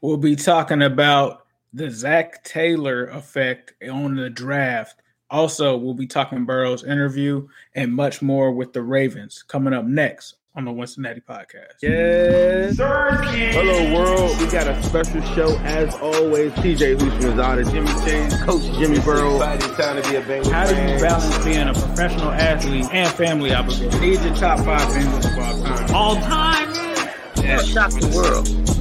We'll be talking about the Zac Taylor effect on the draft. Also, we'll be talking Burrow's interview and much more with the Ravens coming up next on the Wincinnati podcast. Yes. Hello, world. We got a special show as always. TJ Houshmandzadeh, Jimmy Chase, Coach Jimmy Burrow. How do you balance being a professional athlete and family obligation? These are top five Bengals of all time. All time? Yeah. Shock the world.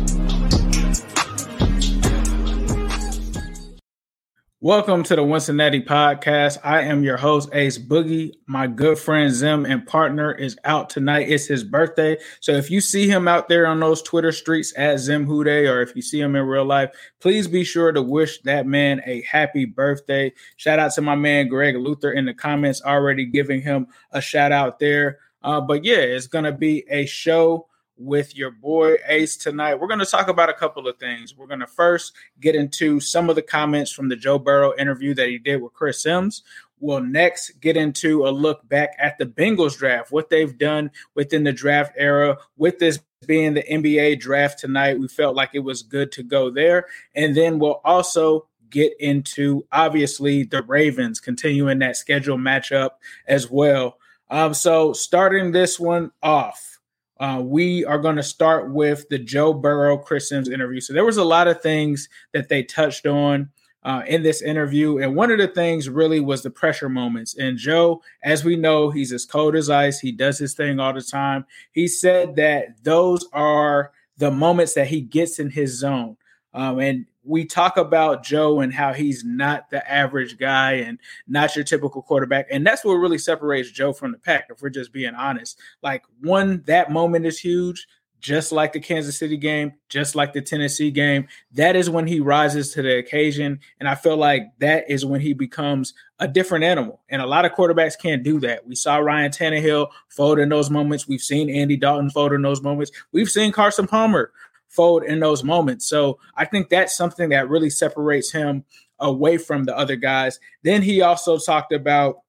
Welcome to the Wincinnati podcast. I am your host, Ace Boogie. My good friend Zim and partner is out tonight. It's his birthday. So if you see him out there on those Twitter streets at Zim Hude, or if you see him in real life, please be sure to wish that man a happy birthday. Shout out to my man Greg Luther in the comments, already giving him a shout out there. Uh, but yeah, it's gonna be a show with your boy Ace tonight. We're going to talk about a couple of things. We're going to first get into some of the comments from the Joe Burrow interview that he did with Chris Simms. We'll next get into a look back at the Bengals draft, what they've done within the draft era. With this being the NBA draft tonight, we felt like it was good to go there. And then we'll also get into obviously the Ravens continuing that schedule matchup as well. Um, so starting this one off, uh, we are going to start with the Joe Burrow Chris Simms interview. So there was a lot of things that they touched on uh, in this interview, and one of the things really was the pressure moments. And Joe, as we know, he's as cold as ice. He does his thing all the time. He said that those are the moments that he gets in his zone. Um, and we talk about Joe and how he's not the average guy and not your typical quarterback. And that's what really separates Joe from the pack, if we're just being honest. Like, one, that moment is huge, just like the Kansas City game, just like the Tennessee game. That is when he rises to the occasion. And I feel like that is when he becomes a different animal. And a lot of quarterbacks can't do that. We saw Ryan Tannehill fold in those moments. We've seen Andy Dalton fold in those moments. We've seen Carson Palmer fold in those moments. So I think that's something that really separates him away from the other guys. Then he also talked about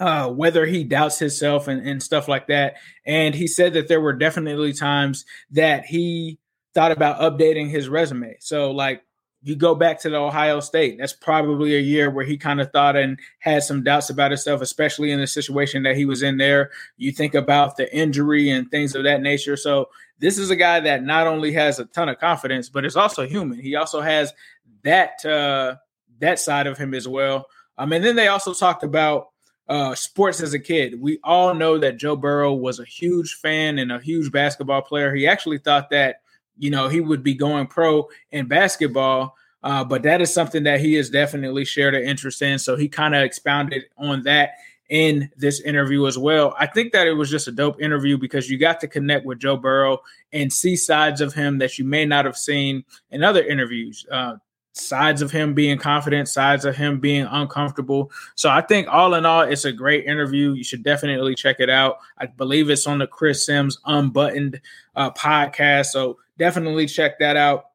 uh, whether he doubts himself and, and stuff like that. And he said that there were definitely times that he thought about updating his resume. So, like, you go back to the Ohio State, that's probably a year where he kind of thought and had some doubts about himself, especially in the situation that he was in there. You think about the injury and things of that nature. So this is a guy that not only has a ton of confidence, but is also human. He also has that uh, that side of him as well. Um, and then they also talked about uh, sports as a kid. We all know that Joe Burrow was a huge fan and a huge basketball player. He actually thought that you know he would be going pro in basketball. Uh, but that is something that he has definitely shared an interest in. So he kind of expounded on that in this interview as well. I think that it was just a dope interview because you got to connect with Joe Burrow and see sides of him that you may not have seen in other interviews. Uh, sides of him being confident, sides of him being uncomfortable. So I think all in all, it's a great interview. You should definitely check it out. I believe it's on the Chris Simms Unbuttoned uh, podcast. So definitely check that out.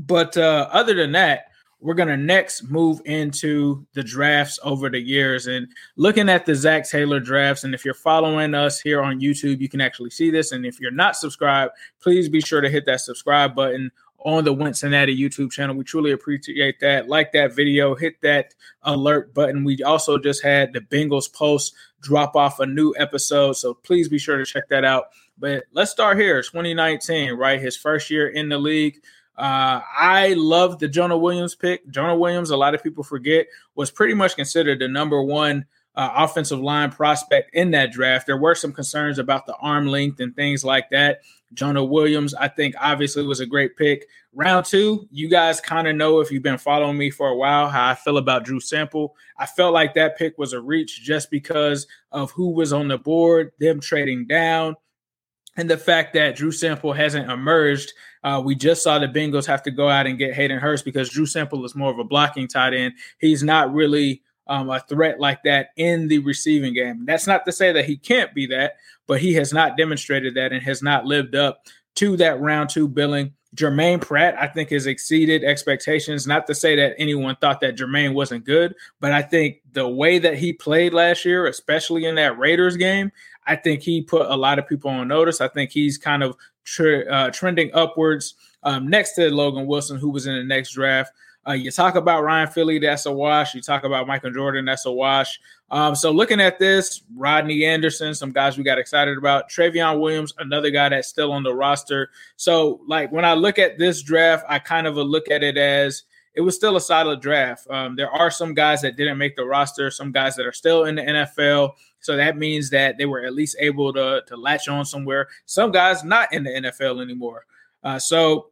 But uh, other than that, we're going to next move into the drafts over the years and looking at the Zac Taylor drafts. And if you're following us here on YouTube, you can actually see this. And if you're not subscribed, please be sure to hit that subscribe button on the Wincinnati YouTube channel. We truly appreciate that. Like that video, hit that alert button. We also just had the Bengals post drop off a new episode. So please be sure to check that out. But let's start here. 2019, right? His first year in the league. Uh, I love the Jonah Williams pick. Jonah Williams, a lot of people forget, was pretty much considered the number one uh, offensive line prospect in that draft. There were some concerns about the arm length and things like that. Jonah Williams, I think, obviously was a great pick. Round two, you guys kind of know if you've been following me for a while how I feel about Drew Sample. I felt like that pick was a reach just because of who was on the board, them trading down, and the fact that Drew Sample hasn't emerged uh, we just saw the Bengals have to go out and get Hayden Hurst because Drew Sample is more of a blocking tight end. He's not really um, a threat like that in the receiving game. That's not to say that he can't be that, but he has not demonstrated that and has not lived up to that round two billing. Germaine Pratt, I think, has exceeded expectations. Not to say that anyone thought that Germaine wasn't good, but I think the way that he played last year, especially in that Raiders game, I think he put a lot of people on notice. I think he's kind of uh, trending upwards um, next to Logan Wilson, who was in the next draft. Uh, you talk about Ryan Finley, that's a wash. You talk about Michael Jordan, that's a wash. Um, so looking at this, Rodney Anderson, some guys we got excited about. Trayveon Williams, another guy that's still on the roster. So like when I look at this draft, I kind of look at it as it was still a solid draft. Um, there are some guys that didn't make the roster, some guys that are still in the NFL. So that means that they were at least able to, to latch on somewhere. Some guys not in the NFL anymore. Uh, so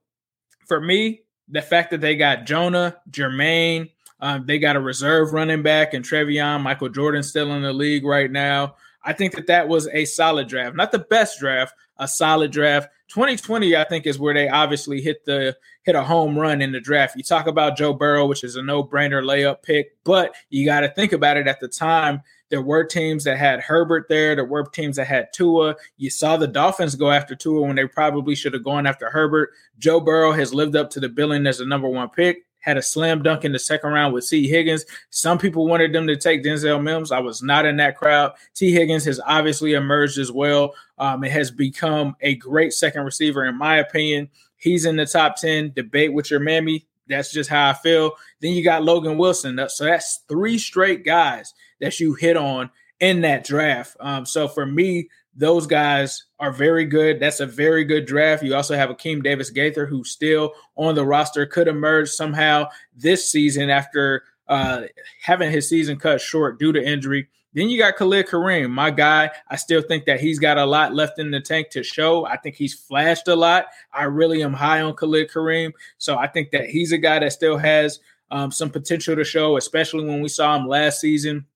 for me, the fact that they got Jonah, Germaine, um, they got a reserve running back and Trayveon, Michael Jordan still in the league right now. I think that that was a solid draft, not the best draft, a solid draft. 2020, I think, is where they obviously hit the hit a home run in the draft. You talk about Joe Burrow, which is a no brainer layup pick, but you got to think about it at the time. There were teams that had Herbert there. There were teams that had Tua. You saw the Dolphins go after Tua when they probably should have gone after Herbert. Joe Burrow has lived up to the billing as the number one pick had a slam dunk in the second round with Tee Higgins. Some people wanted them to take Denzel Mims. I was not in that crowd. Tee Higgins has obviously emerged as well. Um, it has become a great second receiver, in my opinion. He's in the top 10. Debate with your mammy. That's just how I feel. Then you got Logan Wilson. So that's three straight guys that you hit on in that draft. Um, so for me, those guys are very good. That's a very good draft. You also have Akeem Davis Gaither, who's still on the roster, could emerge somehow this season after uh, having his season cut short due to injury. Then you got Khalid Kareem, my guy. I still think that he's got a lot left in the tank to show. I think he's flashed a lot. I really am high on Khalid Kareem. So I think that he's a guy that still has um, some potential to show, especially when we saw him last season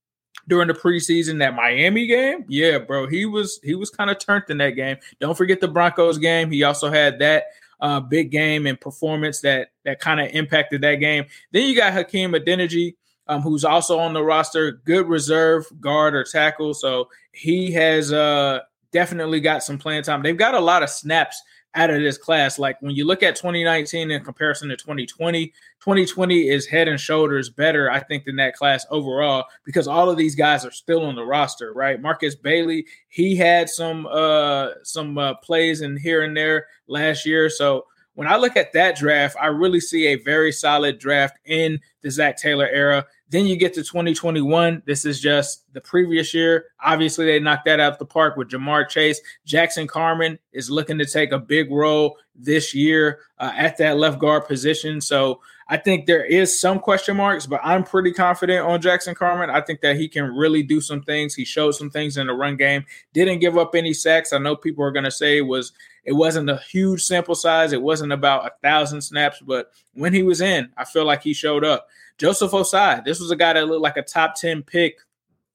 during the preseason that Miami game, yeah, bro, he was he was kind of turned in that game. Don't forget the Broncos game. He also had that uh, big game and performance that that kind of impacted that game. Then you got Hakeem Adeniji, um, who's also on the roster, good reserve guard or tackle. So he has uh, definitely got some playing time. They've got a lot of snaps out of this class. Like when you look at 2019 in comparison to 2020, 2020 is head and shoulders better, I think, than that class overall because all of these guys are still on the roster, right? Markus Bailey, he had some uh some uh, plays in here and there last year, so when I look at that draft, I really see a very solid draft in the Zac Taylor era. Then you get to 2021. This is just the previous year. Obviously, they knocked that out of the park with Ja'Marr Chase. Jackson Carman is looking to take a big role this year uh, at that left guard position. So I think there is some question marks, but I'm pretty confident on Jackson Carman. I think that he can really do some things. He showed some things in the run game. Didn't give up any sacks. I know people are going to say was it wasn't a huge sample size. It wasn't about a thousand snaps, but when he was in, I feel like he showed up. Joseph Ossai, this was a guy that looked like a top 10 pick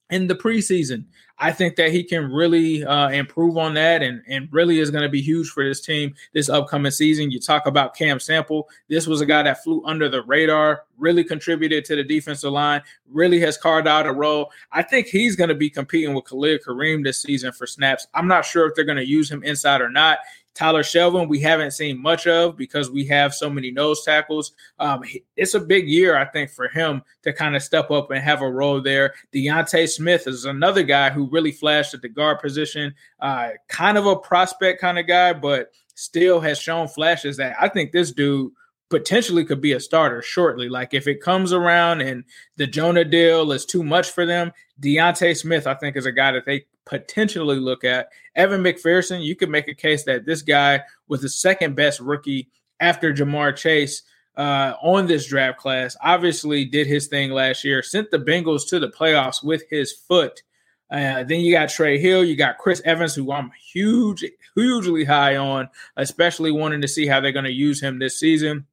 in the preseason. I think that he can really uh, improve on that and, and really is going to be huge for this team this upcoming season. You talk about Cam Sample. This was a guy that flew under the radar, really contributed to the defensive line, really has carved out a role. I think he's going to be competing with Khalid Kareem this season for snaps. I'm not sure if they're going to use him inside or not. Tyler Shelvin, we haven't seen much of because we have so many nose tackles. Um, it's a big year, I think, for him to kind of step up and have a role there. D'Ante Smith is another guy who really flashed at the guard position, uh, kind of a prospect kind of guy, but still has shown flashes that I think this dude potentially could be a starter shortly. Like if it comes around and the Jonah deal is too much for them, D'Ante Smith, I think, is a guy that they potentially look at. Evan McPherson, you could make a case that this guy was the second best rookie after Ja'Marr Chase uh, on this draft class. Obviously, did his thing last year, sent the Bengals to the playoffs with his foot. Uh, then you got Trey Hill, you got Chris Evans, who I'm huge, hugely high on, especially wanting to see how they're going to use him this season.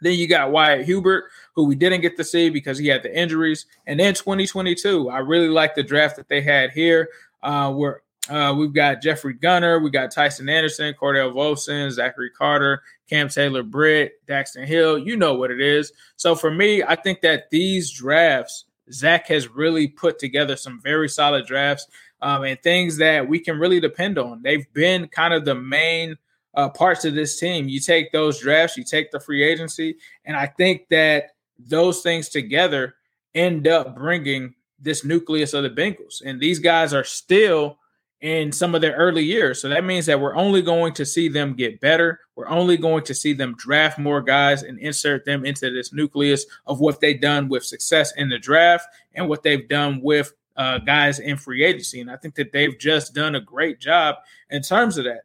Then you got Wyatt Hubert, who we didn't get to see because he had the injuries. And then 2022, I really like the draft that they had here. Uh, where uh, we've got Jeffrey Gunter, we got Tycen Anderson, Cordell Volson, Zachary Carter, Cam Taylor Britt, Daxton Hill. You know what it is. So for me, I think that these drafts, Zac has really put together some very solid drafts um, and things that we can really depend on. They've been kind of the main uh, parts of this team. You take those drafts, you take the free agency, and I think that those things together end up bringing this nucleus of the Bengals. And these guys are still in some of their early years. So that means that we're only going to see them get better. We're only going to see them draft more guys and insert them into this nucleus of what they've done with success in the draft and what they've done with uh, guys in free agency. And I think that they've just done a great job in terms of that.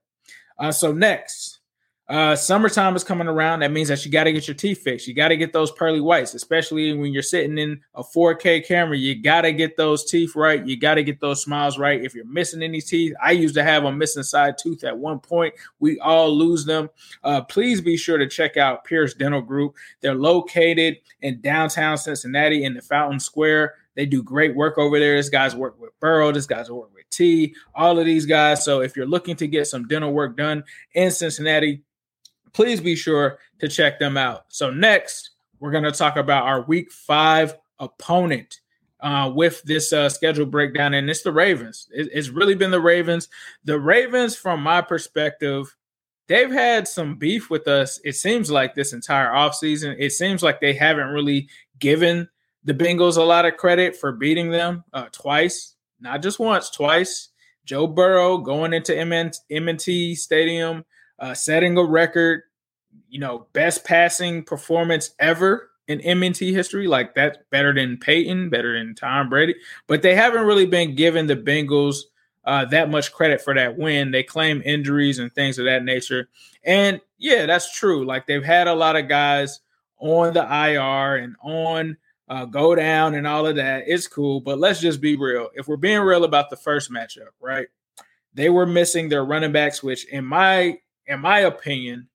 Uh, so next, uh, summertime is coming around. That means that you got to get your teeth fixed. You got to get those pearly whites, especially when you're sitting in a 4K camera. You got to get those teeth right. You got to get those smiles right. If you're missing any teeth, I used to have a missing side tooth at one point. We all lose them. Uh, please be sure to check out Pierce Dental Group. They're located in downtown Cincinnati in the Fountain Square. They do great work over there. This guy's work with Burrow. This guy's work with T. All of these guys. So if you're looking to get some dental work done in Cincinnati, please be sure to check them out. So, next, we're going to talk about our week five opponent uh, with this uh, schedule breakdown, and it's the Ravens. It, it's really been the Ravens. The Ravens, from my perspective, they've had some beef with us, it seems like this entire offseason. It seems like they haven't really given the Bengals a lot of credit for beating them uh, twice, not just once, twice. Joe Burrow going into M&T Stadium uh, setting a record, you know, best passing performance ever in M&T history. Like that's better than Peyton, better than Tom Brady. But they haven't really been given the Bengals uh, that much credit for that win. They claim injuries and things of that nature. And yeah, that's true. Like they've had a lot of guys on the IR and on uh, go down and all of that. It's cool, but let's just be real. If we're being real about the first matchup, right? They were missing their running backs, which in my in my opinion,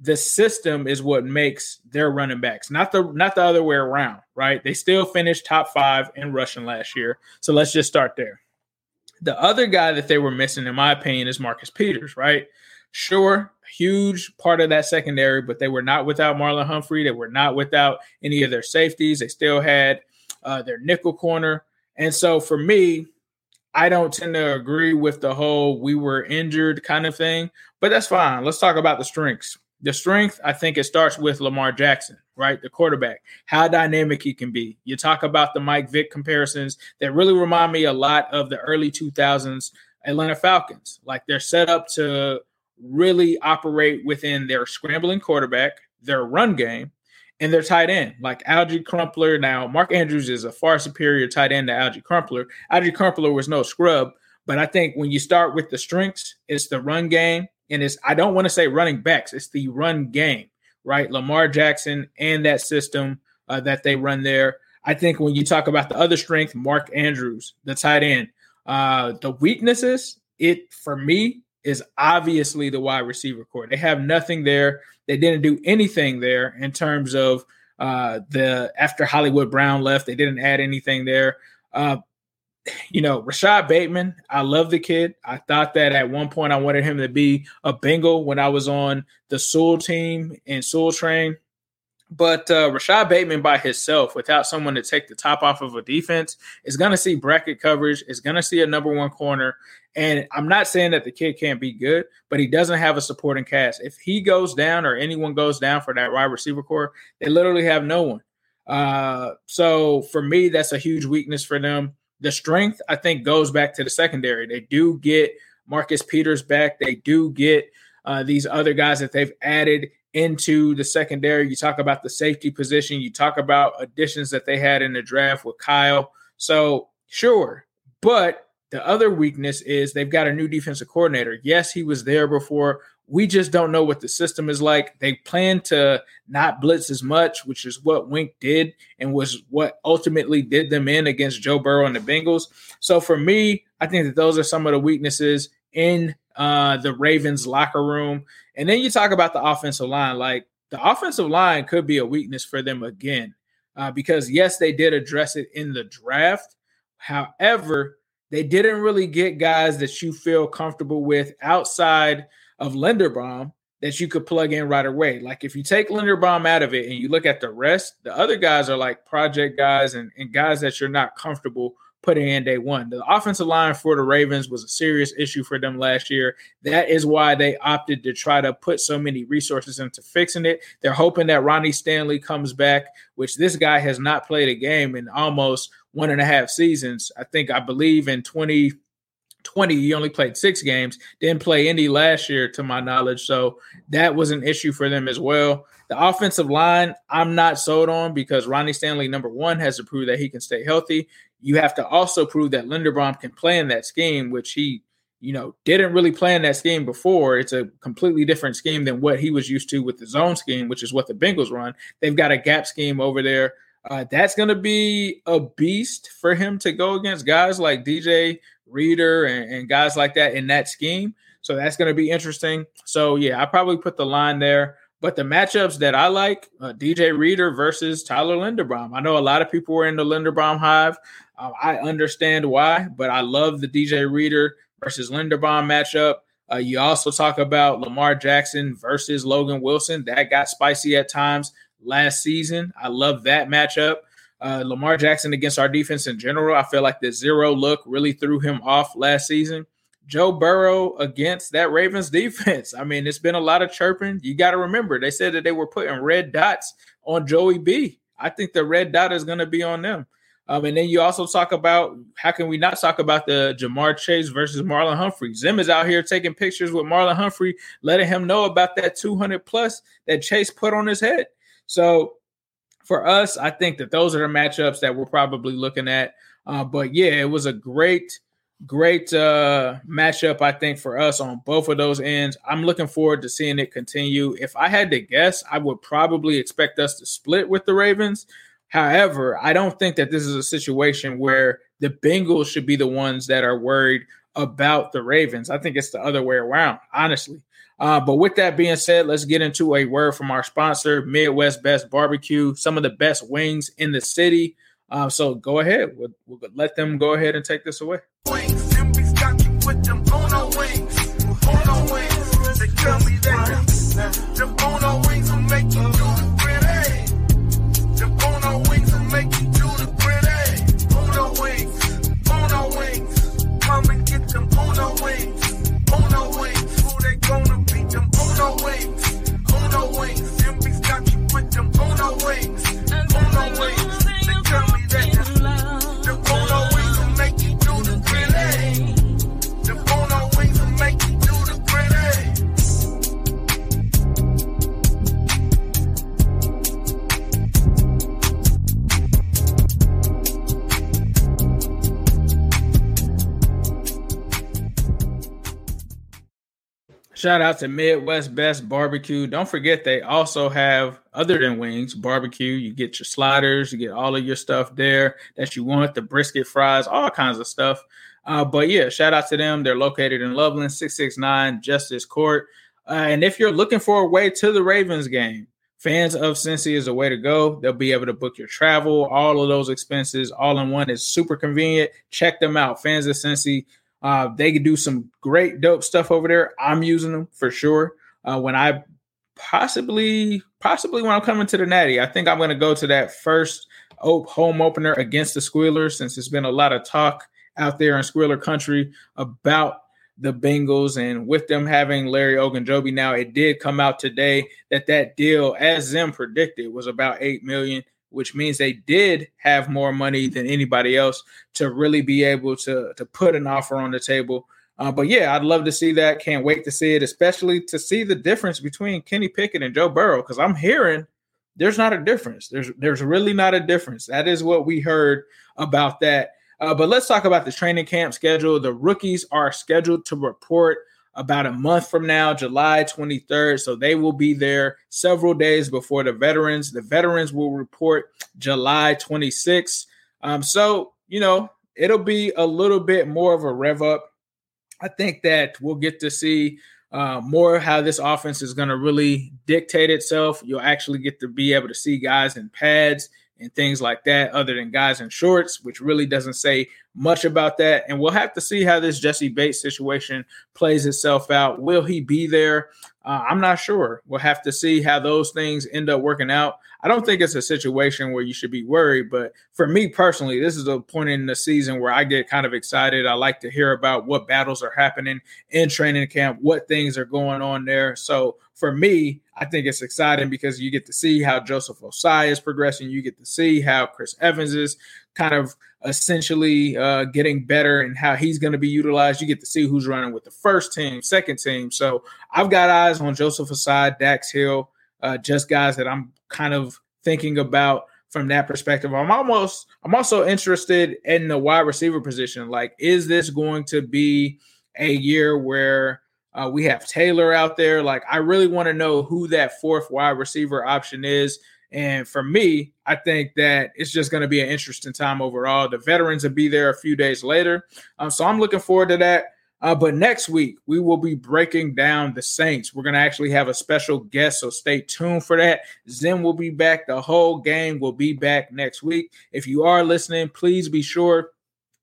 the system is what makes their running backs, not the not the other way around, right? They still finished top five in rushing last year. So let's just start there. The other guy that they were missing, in my opinion, is Marcus Peters, right? Sure, huge part of that secondary, but they were not without Marlon Humphrey. They were not without any of their safeties. They still had uh, their nickel corner. And so for me, I don't tend to agree with the whole we were injured kind of thing, but that's fine. Let's talk about the strengths. The strength, I think it starts with Lamar Jackson, right? The quarterback, how dynamic he can be. You talk about the Mike Vick comparisons that really remind me a lot of the early 2000s Atlanta Falcons. Like they're set up to really operate within their scrambling quarterback, their run game, and their tight end, like Alge Crumpler. Now, Mark Andrews is a far superior tight end to Alge Crumpler. Alge Crumpler was no scrub, but I think when you start with the strengths, it's the run game, and it's I don't want to say running backs, it's the run game, right? Lamar Jackson and that system uh, that they run there. I think when you talk about the other strength, Mark Andrews, the tight end, uh, the weaknesses, it for me is obviously the wide receiver core. They have nothing there. They didn't do anything there in terms of uh, the after Hollywood Brown left. They didn't add anything there. Uh, you know, Rashod Bateman, I love the kid. I thought that at one point I wanted him to be a Bengal when I was on the Sewell team in Sewell Train. But uh, Rashod Bateman by himself, without someone to take the top off of a defense, is going to see bracket coverage, is going to see a number one corner. And I'm not saying that the kid can't be good, but he doesn't have a supporting cast. If he goes down or anyone goes down for that wide receiver core, they literally have no one. Uh, so for me, that's a huge weakness for them. The strength, I think, goes back to the secondary. They do get Marcus Peters back. They do get uh, these other guys that they've added into the secondary. You talk about the safety position. You talk about additions that they had in the draft with Kyle. So, sure. But the other weakness is they've got a new defensive coordinator. Yes, he was there before. We just don't know what the system is like. They plan to not blitz as much, which is what Wink did and was what ultimately did them in against Joe Burrow and the Bengals. So for me, I think that those are some of the weaknesses in uh, the Ravens locker room. And then you talk about the offensive line. Like the offensive line could be a weakness for them again, uh, because yes, they did address it in the draft. However, they didn't really get guys that you feel comfortable with outside of Linderbaum that you could plug in right away. Like if you take Linderbaum out of it and you look at the rest, the other guys are like project guys and, and guys that you're not comfortable putting in day one. The offensive line for the Ravens was a serious issue for them last year. That is why they opted to try to put so many resources into fixing it. They're hoping that Ronnie Stanley comes back, which this guy has not played a game in almost one and a half seasons. I think I believe in 20 20. He only played six games, didn't play any last year, to my knowledge. So that was an issue for them as well. The offensive line, I'm not sold on because Ronnie Stanley, number one, has to prove that he can stay healthy. You have to also prove that Linderbaum can play in that scheme, which he, you know, didn't really play in that scheme before. It's a completely different scheme than what he was used to with the zone scheme, which is what the Bengals run. They've got a gap scheme over there. Uh, that's going to be a beast for him to go against guys like DJ Reader and, and guys like that in that scheme. So that's going to be interesting. So yeah, I probably put the line there. But the matchups that I like, uh, DJ Reader versus Tyler Linderbaum. I know a lot of people were in the Linderbaum hive. Uh, I understand why, but I love the DJ Reader versus Linderbaum matchup. Uh, you also talk about Lamar Jackson versus Logan Wilson. That got spicy at times last season. I love that matchup. Uh, Lamar Jackson against our defense in general. I feel like the zero look really threw him off last season. Joe Burrow against that Ravens defense. I mean, it's been a lot of chirping. You got to remember, they said that they were putting red dots on Joey B. I think the red dot is going to be on them. Um, and then you also talk about how can we not talk about the Ja'Marr Chase versus Marlon Humphrey? Zim is out here taking pictures with Marlon Humphrey, letting him know about that 200 plus that Chase put on his head. So for us, I think that those are the matchups that we're probably looking at. Uh, but yeah, it was a great, great uh, matchup, I think, for us on both of those ends. I'm looking forward to seeing it continue. If I had to guess, I would probably expect us to split with the Ravens. However, I don't think that this is a situation where the Bengals should be the ones that are worried about the Ravens. I think it's the other way around, honestly. Uh, but with that being said, let's get into a word from our sponsor, Midwest Best Barbecue, some of the best wings in the city. Uh, so go ahead, we'll, we'll, let them go ahead and take this away. Shout out to Midwest Best Barbecue. Don't forget they also have other than wings, barbecue. You get your sliders, you get all of your stuff there that you want, the brisket fries, all kinds of stuff. Uh, but yeah, shout out to them. They're located in Loveland, 669 Justice Court. Uh, and if you're looking for a way to the Ravens game, fans of Cincy is a way to go. They'll be able to book your travel, all of those expenses, all in one. It's super convenient. Check them out. Fans of Cincy, uh, they could do some great, dope stuff over there. I'm using them for sure. Uh, when I possibly, possibly when I'm coming to the Natty, I think I'm going to go to that first home opener against the Squealers, since there's been a lot of talk out there in Squealer country about the Bengals and with them having Larry Ogunjobi now, it did come out today that that deal, as Zim predicted, was about eight million which means they did have more money than anybody else to really be able to to put an offer on the table. Uh, but yeah, I'd love to see that. Can't wait to see it, especially to see the difference between Kenny Pickett and Joe Burrow, because I'm hearing there's not a difference. There's there's really not a difference. That is what we heard about that. Uh, but let's talk about the training camp schedule. The rookies are scheduled to report about a month from now, July 23rd. So they will be there several days before the veterans. The veterans will report July 26th. Um, so, you know, it'll be a little bit more of a rev up. I think that we'll get to see uh, more how this offense is going to really dictate itself. You'll actually get to be able to see guys in pads and things like that, other than guys in shorts, which really doesn't say much about that. And we'll have to see how this Jessie Bates situation plays itself out. Will he be there? Uh, I'm not sure. We'll have to see how those things end up working out. I don't think it's a situation where you should be worried, but for me personally, this is a point in the season where I get kind of excited. I like to hear about what battles are happening in training camp, what things are going on there. So for me, I think it's exciting because you get to see how Joseph Ossai is progressing. You get to see how Chris Evans is kind of essentially uh, getting better and how he's going to be utilized. You get to see who's running with the first team, second team. So I've got eyes on Joseph Ossai, Dax Hill, uh, just guys that I'm kind of thinking about from that perspective. I'm almost I'm also interested in the wide receiver position. Like, is this going to be a year where uh, we have Taylor out there? Like, I really want to know who that fourth wide receiver option is. And for me, I think that it's just going to be an interesting time overall. The veterans will be there a few days later. Um, so I'm looking forward to that. Uh, but next week, we will be breaking down the Saints. We're going to actually have a special guest, so stay tuned for that. Zim will be back. The whole game will be back next week. If you are listening, please be sure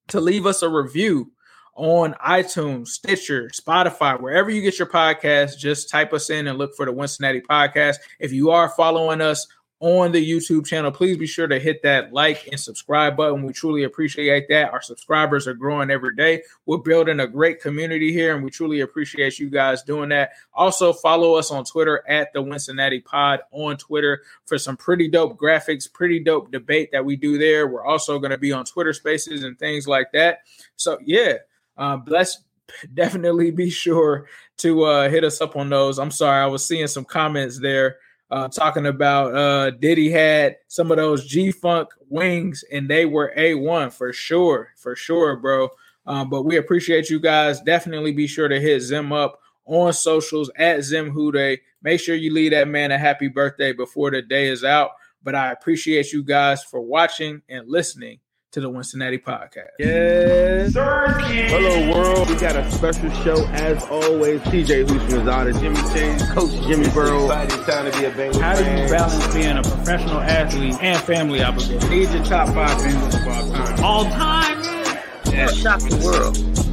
to leave us a review on iTunes, Stitcher, Spotify, wherever you get your podcast. Just type us in and look for the Wincinnati podcast. If you are following us on the YouTube channel. Please be sure to hit that like and subscribe button. We truly appreciate that. Our subscribers are growing every day. We're building a great community here, and we truly appreciate you guys doing that. Also, follow us on Twitter at the Wincinnati Pod on Twitter for some pretty dope graphics, pretty dope debate that we do there. We're also going to be on Twitter Spaces and things like that. So, yeah, uh, let's definitely be sure to uh, hit us up on those. I'm sorry, I was seeing some comments there uh, talking about uh, Diddy had some of those G Funk wings and they were A1 for sure, for sure, bro. Um, but we appreciate you guys. Definitely be sure to hit Zim up on socials at Zim Hude. Make sure you leave that man a happy birthday before the day is out. But I appreciate you guys for watching and listening to the Wincinnati podcast. Yes. Hello, world. We got a special show as always. TJ Houshmandzadeh, Jimmy Chase, Coach Jimmy Burrow. Excited time to be a Bengals How do you balance being a professional athlete and family obligation? These are top five Bengals of all time. All time? Yeah. Shock the world.